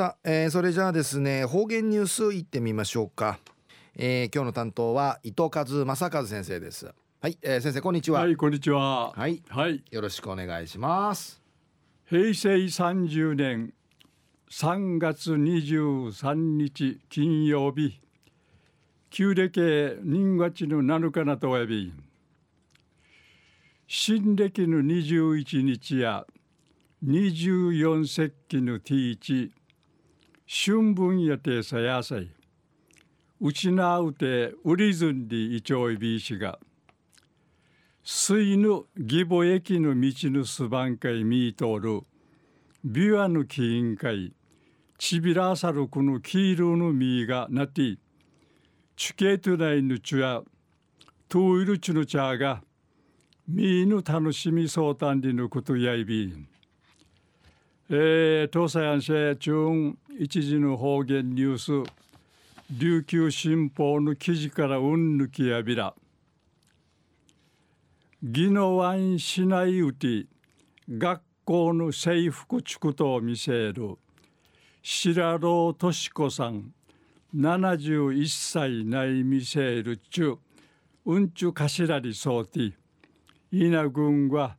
さあ、えー、それじゃあですね方言ニュースいってみましょうか、えー、今日の担当は伊藤和正和先生です。はい、えー、先生こんにちは。はいこんにちは。はい、はい、よろしくお願いします。平成30年3月23日金曜日旧暦人月の7日なとおやび。新暦の21日や24節気の T1 春分やてさやさい。うちなうてうりずんりいちょいびいしが。水の義母駅の道のすばんかいみいとおる。ビワの木委員会。ちびらさるこの黄色の実がなって、チケート内のちゅや、トゥイルチの茶が、みの楽しみそうたんりのことやいびん。えー、東西安市中一時の方言ニュース。琉球新報の記事からうんぬきやびら。宜野湾市内うて学校の制服地区と見せる。白老敏子さん。71歳内見せる中う。んちゅかしらりそうて。稲軍は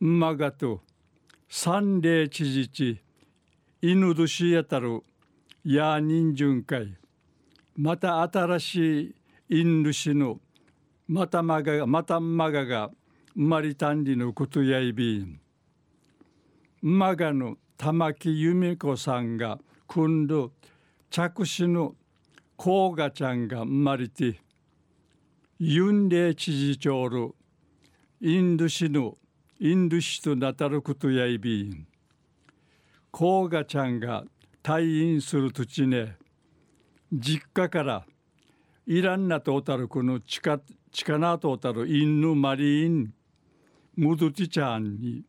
んまがと三霊知事地犬年やたるや人巡会。また新しい犬主のまたまがまたまがが生まれたんりのことやいびん。まがの玉木由美子さんが今度着手の甲賀ちゃんが生まれてユンレ知事長るインドシのインドシとなたることやいびん。甲賀ちゃんが退院する土地ね、実家からイランナとおたるこの地下、地下なとおたるインヌマリーン、ムドチちゃんに、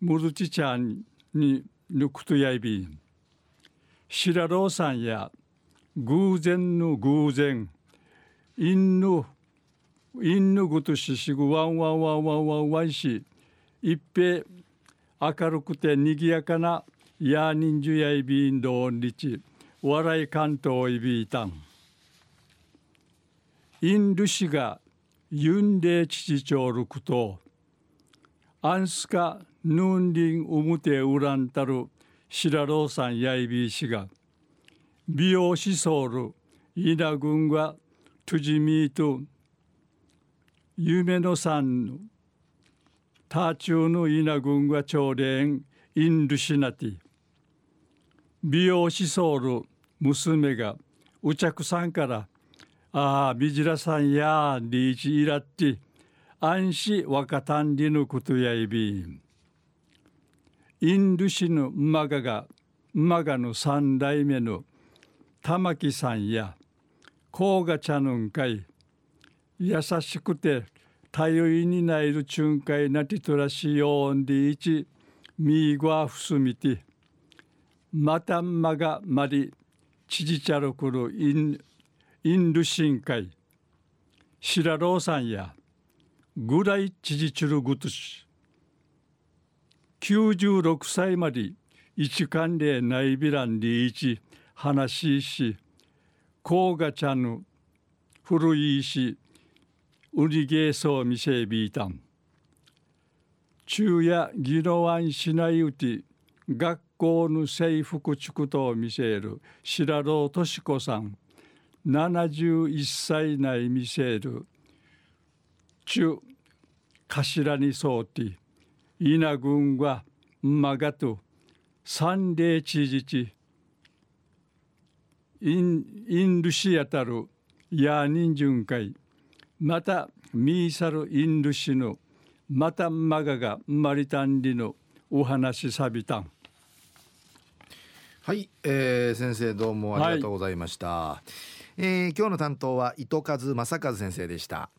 ムドチちゃんにぬくとやいびん。白老さんや偶然の偶然、インヌインヌグとししぐワンワンワンワンワンワンし一平明るくてにぎやかなや人数やいびんどんりち笑い関東いびいたん。インルシがユンレ父長るくとアンスカヌンリンウムテウランタルシラローさんやいびいしが美容師ソウルイナ軍がトゥジミート夢の山タチューの稲軍が朝連インルシナティ。美容師ソウル娘がうちゃくさんからああビジラさんやリーチイラッティ安心若たんりぬことやいび。んインルシの馬がが馬がの三代目の玉木さんや甲賀茶のんかい。優しくて頼りになる仲介なティトラシヨンディーチミーゴアフスミティまたんまがまりちじちゃろくるインインルシン会白老さんやぐらいちじちるぐとし96歳まで一貫でないびらんで一話ししこうがちゃぬ古いしウリゲーソーミセビータン昼夜ギロワンしないうて学校の制服地区と見せる白老敏子さん。71歳内見せる。中頭にそうて稲軍はまがと三霊知事地インインルシアタルヤーニン巡回またミーサル・インルシのまたマガがマリタンリのお話さびたん。はい、えー、先生どうもありがとうございました、はい、えー、今日の担当は糸数正和先生でした